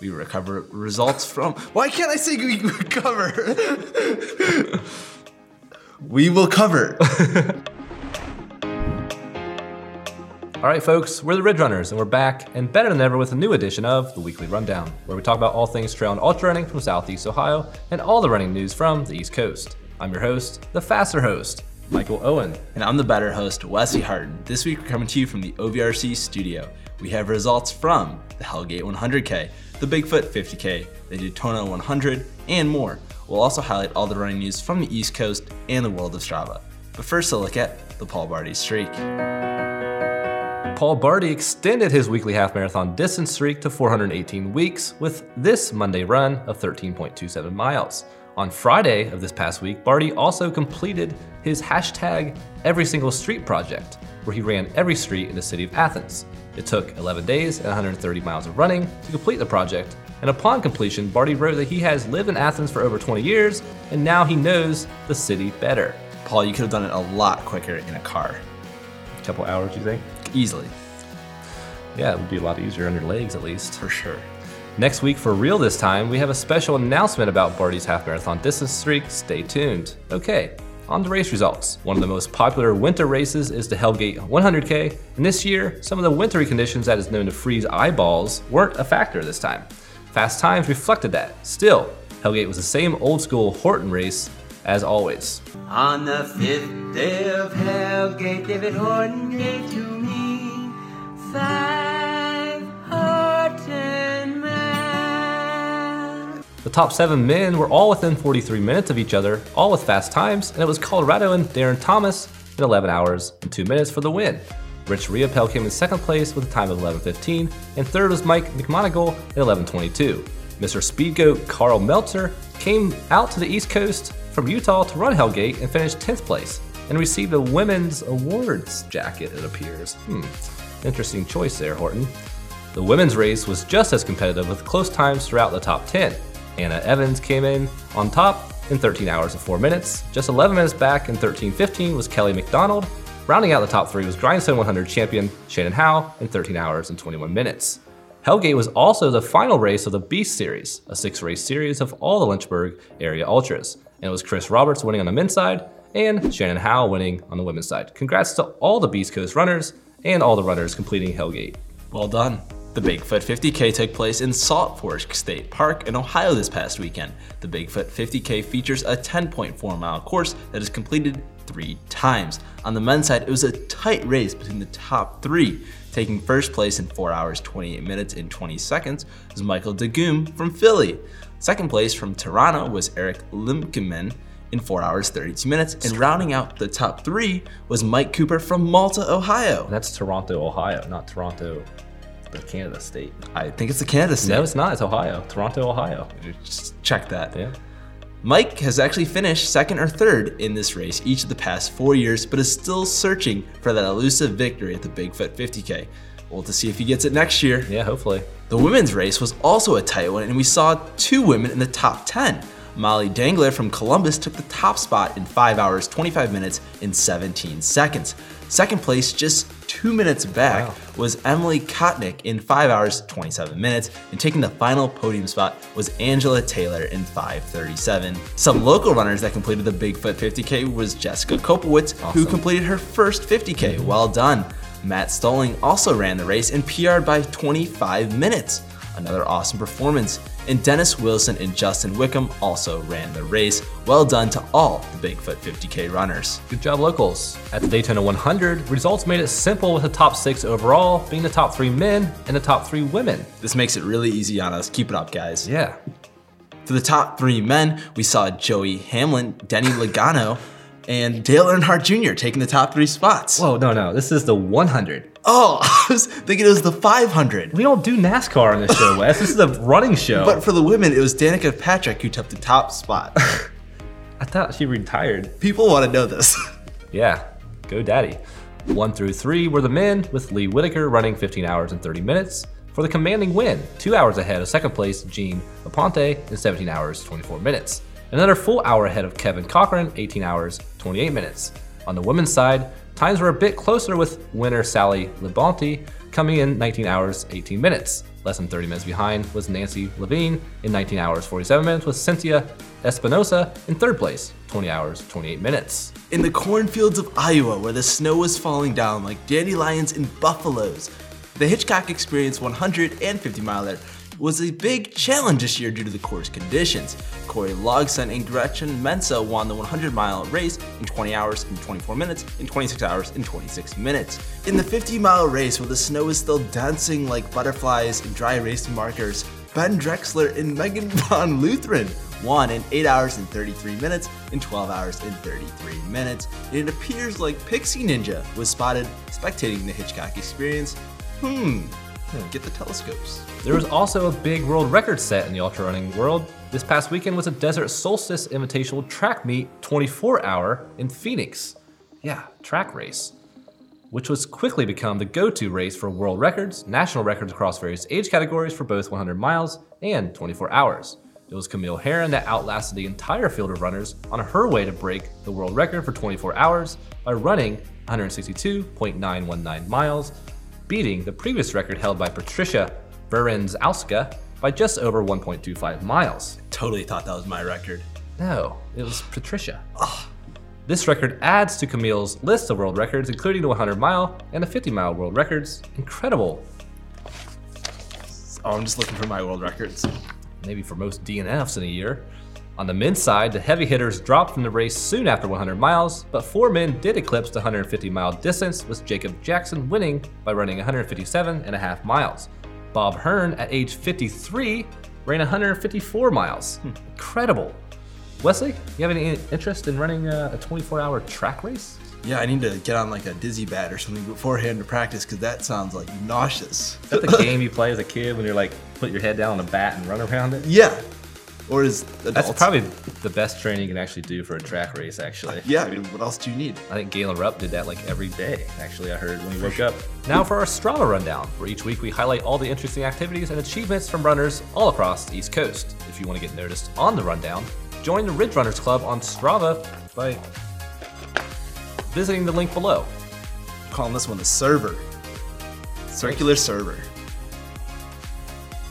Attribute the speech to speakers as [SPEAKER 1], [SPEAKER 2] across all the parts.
[SPEAKER 1] We recover results from. Why can't I say we recover? we will cover.
[SPEAKER 2] All right, folks, we're the Ridge Runners, and we're back and better than ever with a new edition of the Weekly Rundown, where we talk about all things trail and ultra running from Southeast Ohio and all the running news from the East Coast. I'm your host, the faster host, Michael Owen.
[SPEAKER 1] And I'm the better host, Wesley Harton. This week we're coming to you from the OVRC studio. We have results from the Hellgate 100K, the Bigfoot 50K, the Daytona 100, and more. We'll also highlight all the running news from the East Coast and the world of Strava. But first, a look at the Paul Barte streak.
[SPEAKER 2] Paul Barte extended his weekly half marathon distance streak to 418 weeks with this Monday run of 13.27 miles. On Friday of this past week, Barte also completed his hashtag every single street project, where he ran every street in the city of Athens. It took 11 days and 130 miles of running to complete the project, and upon completion, Barte wrote that he has lived in Athens for over 20 years and now he knows the city better.
[SPEAKER 1] Paul, you could have done it a lot quicker in a car.
[SPEAKER 2] A couple hours, you think?
[SPEAKER 1] Easily.
[SPEAKER 2] Yeah, it would be a lot easier on your legs at least.
[SPEAKER 1] For sure.
[SPEAKER 2] Next week, for real this time, we have a special announcement about Barte's half marathon distance streak. Stay tuned. Okay, on the race results. One of the most popular winter races is the Hellgate 100K, and this year, some of the wintry conditions that is known to freeze eyeballs weren't a factor this time. Fast times reflected that. Still, Hellgate was the same old school Horton race as always.
[SPEAKER 3] On the fifth day of Hellgate, David Horton gave to
[SPEAKER 2] The top seven men were all within 43 minutes of each other, all with fast times, and it was Colorado and Darren Thomas in 11 hours and 2 minutes for the win. Rich Riopel came in second place with a time of 11.15, and third was Mike McMonigal at 11.22. Mr. Speedgoat Karl Meltzer came out to the East Coast from Utah to run Hellgate and finished 10th place, and received a women's awards jacket, it appears. Hmm, interesting choice there, Horton. The women's race was just as competitive with close times throughout the top 10. Anna Evans came in on top in 13 hours and 4 minutes. Just 11 minutes back in 13.15 was Kelly McDonald. Rounding out the top three was Grindstone 100 champion Shannon Howe in 13 hours and 21 minutes. Hellgate was also the final race of the Beast Series, a six race series of all the Lynchburg area ultras. And it was Chris Roberts winning on the men's side and Shannon Howe winning on the women's side. Congrats to all the Beast Coast runners and all the runners completing Hellgate.
[SPEAKER 1] Well done. The Bigfoot 50K took place in Salt Fork State Park in Ohio this past weekend. The Bigfoot 50K features a 10.4 mile course that is completed three times. On the men's side, it was a tight race between the top three. Taking first place in 4 hours 28 minutes and 20 seconds was Michael DeGoom from Philly. Second place from Toronto was Eric Limkeman in 4 hours 32 minutes. And rounding out the top three was Mike Cooper from Malta, Ohio.
[SPEAKER 2] That's Toronto, Ohio, not Toronto, the Canada state.
[SPEAKER 1] I think it's the Canada state.
[SPEAKER 2] No, it's not. It's Ohio. Toronto, Ohio.
[SPEAKER 1] Just check that.
[SPEAKER 2] Yeah.
[SPEAKER 1] Mike has actually finished second or third in this race each of the past four years, but is still searching for that elusive victory at the Bigfoot 50K. We'll to see if he gets it next year.
[SPEAKER 2] Yeah, hopefully.
[SPEAKER 1] The women's race was also a tight one, and we saw two women in the top 10. Molly Dangler from Columbus took the top spot in 5 hours, 25 minutes, and 17 seconds. Second place, just two minutes back,
[SPEAKER 2] Wow.
[SPEAKER 1] was Emily Kotnick in 5 hours, 27 minutes, and taking the final podium spot was Angela Taylor in 5.37. Some local runners that completed the Bigfoot 50K was Jessica Kopowitz, who completed her first 50K. Mm-hmm. Well done. Matt Stolling also ran the race and PR'd by 25 minutes. Another awesome performance. And Dennis Wilson and Justin Wickham also ran the race. Well done to all the Bigfoot 50K runners.
[SPEAKER 2] Good job, locals. At the Daytona 100, results made it simple with the top six overall being the top three men and the top three women.
[SPEAKER 1] This makes it really easy on us. Keep it up, guys.
[SPEAKER 2] Yeah.
[SPEAKER 1] For the top three men, we saw Joey Hamlin, Denny Logano, and Dale Earnhardt Jr. taking the top three spots.
[SPEAKER 2] Whoa, no, no. This is the 100.
[SPEAKER 1] Oh, I was thinking it was the 500.
[SPEAKER 2] We don't do NASCAR on this show, Wes. This is a running show.
[SPEAKER 1] But for the women, it was Danica Patrick who took the top spot.
[SPEAKER 2] I thought she retired.
[SPEAKER 1] People want to know this.
[SPEAKER 2] Yeah, GoDaddy. One through three were the men, with Lee Whitaker running 15 hours and 30 minutes for the commanding win, two hours ahead of second place Gene Aponte in 17 hours 24 minutes. Another full hour ahead of Kevin Cochran, 18 hours 28 minutes. On the women's side, times were a bit closer with winner Sally Labonte coming in 19 hours 18 minutes. Less than 30 minutes behind was Nancy Levine in 19 hours 47 minutes, with Cynthia Espinosa in third place, 20 hours 28 minutes.
[SPEAKER 1] In the cornfields of Iowa, where the snow was falling down like dandelions and buffaloes, the Hitchcock Experience 150 miler was a big challenge this year due to the course conditions. Corey Logson and Gretchen Mensa won the 100 mile race in 20 hours and 24 minutes, in 26 hours and 26 minutes. In the 50 mile race, where the snow is still dancing like butterflies and dry erase markers, Ben Drexler and Megan Von Lutheran won in 8 hours and 33 minutes in 12 hours and 33 minutes. And it appears like Pixie Ninja was spotted spectating the Hitchcock experience. Hmm, Hmm. get the telescopes.
[SPEAKER 2] There was also a big world record set in the ultra running world. This past weekend was a Desert Solstice Invitational track meet 24 hour in Phoenix. Yeah, track race. Which was quickly become the go to race for world records, national records across various age categories for both 100 miles and 24 hours. It was Camille Herron that outlasted the entire field of runners on her way to break the world record for 24 hours by running 162.919 miles, beating the previous record held by Patrycja Bereznowska by just over 1.25 miles.
[SPEAKER 1] Totally thought that was my record.
[SPEAKER 2] No, it was Patricia. This record adds to Camille's list of world records, including the 100 mile and the 50 mile world records. Incredible.
[SPEAKER 1] Oh, I'm just looking for my world records.
[SPEAKER 2] maybe for most DNFs in a year. On the men's side, the heavy hitters dropped from the race soon after 100 miles, but four men did eclipse the 150 mile distance, with Jacob Jackson winning by running 157 and a half miles. Bob Hearn, at age 53, ran 154 miles. Hmm. Incredible. Wesley, you have any interest in running uh, a 24 hour track race?
[SPEAKER 1] Yeah, I need to get on like a dizzy bat or something beforehand to practice because that sounds like nauseous.
[SPEAKER 2] Is that the game you play as a kid when you're like, put your head down on a bat and run around it?
[SPEAKER 1] Yeah. Or is adults.
[SPEAKER 2] That's probably the best training you can actually do for a track race, actually.
[SPEAKER 1] Yeah, I mean, what else do you need?
[SPEAKER 2] I think Galen Rupp did that like every day, actually, I heard when he woke up. Now for our Strava rundown, where each week we highlight all the interesting activities and achievements from runners all across the East Coast. If you want to get noticed on the rundown, join the Ridge Runners Club on Strava by visiting the link below.
[SPEAKER 1] I'm calling this one the server. Circular server.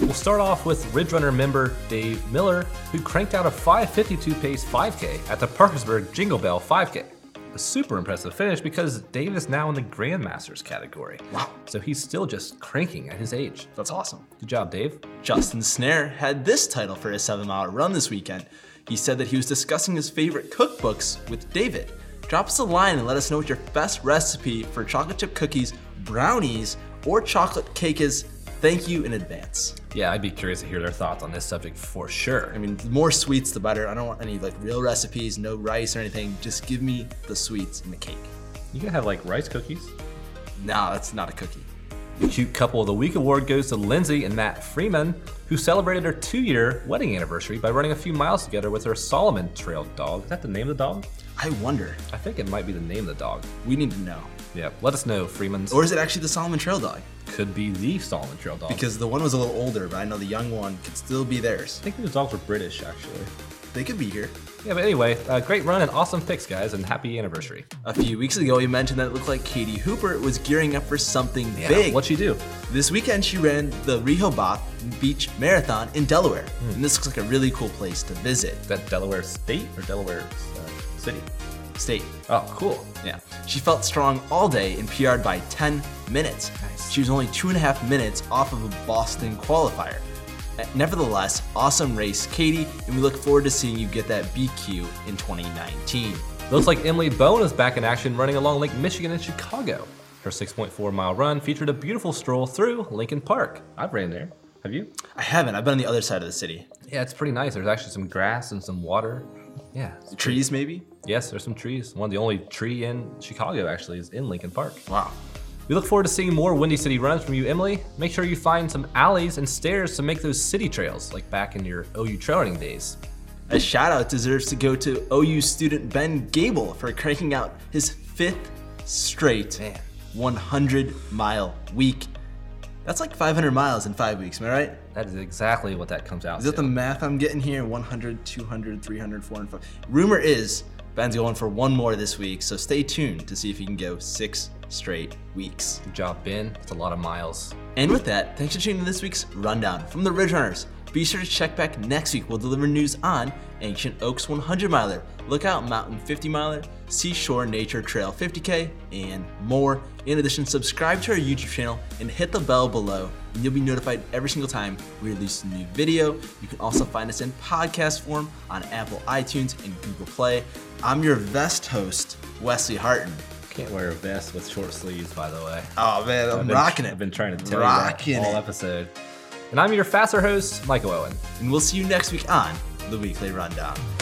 [SPEAKER 2] We'll start off with Ridge Runner member Dave Miller, who cranked out a 552 pace 5K at the Parkersburg Jingle Bell 5K. A super impressive finish because Dave is now in the Grandmasters category.
[SPEAKER 1] Wow.
[SPEAKER 2] So he's still just cranking at his age.
[SPEAKER 1] That's awesome.
[SPEAKER 2] Good job, Dave.
[SPEAKER 1] Justin Snare had this title for his seven mile run this weekend. He said that he was discussing his favorite cookbooks with David. Drop us a line and let us know what your best recipe for chocolate chip cookies, brownies, or chocolate cake is. Thank you in advance.
[SPEAKER 2] Yeah, I'd be curious to hear their thoughts on this subject for sure.
[SPEAKER 1] I mean, the more sweets, the better. I don't want any like real recipes, no rice or anything. Just give me the sweets and the cake.
[SPEAKER 2] You can have like rice cookies.
[SPEAKER 1] No, that's not a cookie.
[SPEAKER 2] The Cute Couple of the Week award goes to Lindsay and Matt Freeman, who celebrated their two year wedding anniversary by running a few miles together with their Solomon Trail dog. Is that the name of the dog?
[SPEAKER 1] I wonder.
[SPEAKER 2] I think it might be the name of the dog.
[SPEAKER 1] We need to know.
[SPEAKER 2] Yeah, let us know, Freeman's.
[SPEAKER 1] Or is it actually the Solomon Trail dog?
[SPEAKER 2] Could be the Solomon Trail dog.
[SPEAKER 1] Because the one was a little older, but I know the young one could still be theirs.
[SPEAKER 2] I think these dogs were British, actually.
[SPEAKER 1] They could be here.
[SPEAKER 2] Yeah, but anyway, uh, great run and awesome picks, guys, and happy anniversary.
[SPEAKER 1] A few weeks ago, we mentioned that it looked like Katie Hooper was gearing up for something
[SPEAKER 2] Yeah,
[SPEAKER 1] big.
[SPEAKER 2] what'd she do?
[SPEAKER 1] This weekend, she ran the Rehoboth Beach Marathon in Delaware. And this looks like a really cool place to visit.
[SPEAKER 2] Is that Delaware State or Delaware uh, City?
[SPEAKER 1] State.
[SPEAKER 2] Oh, cool.
[SPEAKER 1] Yeah. She felt strong all day and PR'd by 10 minutes.
[SPEAKER 2] Nice.
[SPEAKER 1] She was only two and a half minutes off of a Boston qualifier. Uh, Nevertheless, awesome race, Katie, and we look forward to seeing you get that BQ in 2019.
[SPEAKER 2] Looks like Emily Bone is back in action running along Lake Michigan in Chicago. Her 6.4 mile run featured a beautiful stroll through Lincoln Park. I've ran there. Have you?
[SPEAKER 1] I haven't. I've been on the other side of the city.
[SPEAKER 2] Yeah, it's pretty nice. There's actually some grass and some water. Yeah.
[SPEAKER 1] Trees, maybe?
[SPEAKER 2] Yes, there's some trees. One of the only tree in Chicago actually is in Lincoln Park.
[SPEAKER 1] Wow.
[SPEAKER 2] We look forward to seeing more Windy City runs from you, Emily. Make sure you find some alleys and stairs to make those city trails, like back in your OU trail running days.
[SPEAKER 1] A shout out deserves to go to OU student Ben Gable for cranking out his fifth straight
[SPEAKER 2] Man.
[SPEAKER 1] 100 mile week. That's like 500 miles in five weeks, am I right?
[SPEAKER 2] That is exactly what that comes out
[SPEAKER 1] Is that
[SPEAKER 2] to.
[SPEAKER 1] the math I'm getting here? 100, 200, 300, 400, 500. Rumor is Ben's going for one more this week, so stay tuned to see if he can go six straight weeks.
[SPEAKER 2] Good job, Ben. That's a lot of miles.
[SPEAKER 1] And with that, thanks for tuning in to this week's rundown from the Ridge Runners. Be sure to check back next week. We'll deliver news on Ancient Oaks 100 miler, Lookout Mountain 50 miler, Seashore Nature Trail 50k, and more. In addition, subscribe to our YouTube channel and hit the bell below, and you'll be notified every single time we release a new video. You can also find us in podcast form on Apple iTunes and Google Play. I'm your vest host, Wesley Harton.
[SPEAKER 2] Can't wear a vest with short sleeves, by the way.
[SPEAKER 1] Oh man, I'm
[SPEAKER 2] been,
[SPEAKER 1] rocking it.
[SPEAKER 2] I've been trying to tell
[SPEAKER 1] Rocking
[SPEAKER 2] you that all
[SPEAKER 1] it.
[SPEAKER 2] episode. And I'm your faster host, Michael Owen.
[SPEAKER 1] And we'll see you next week on the Weekly Rundown.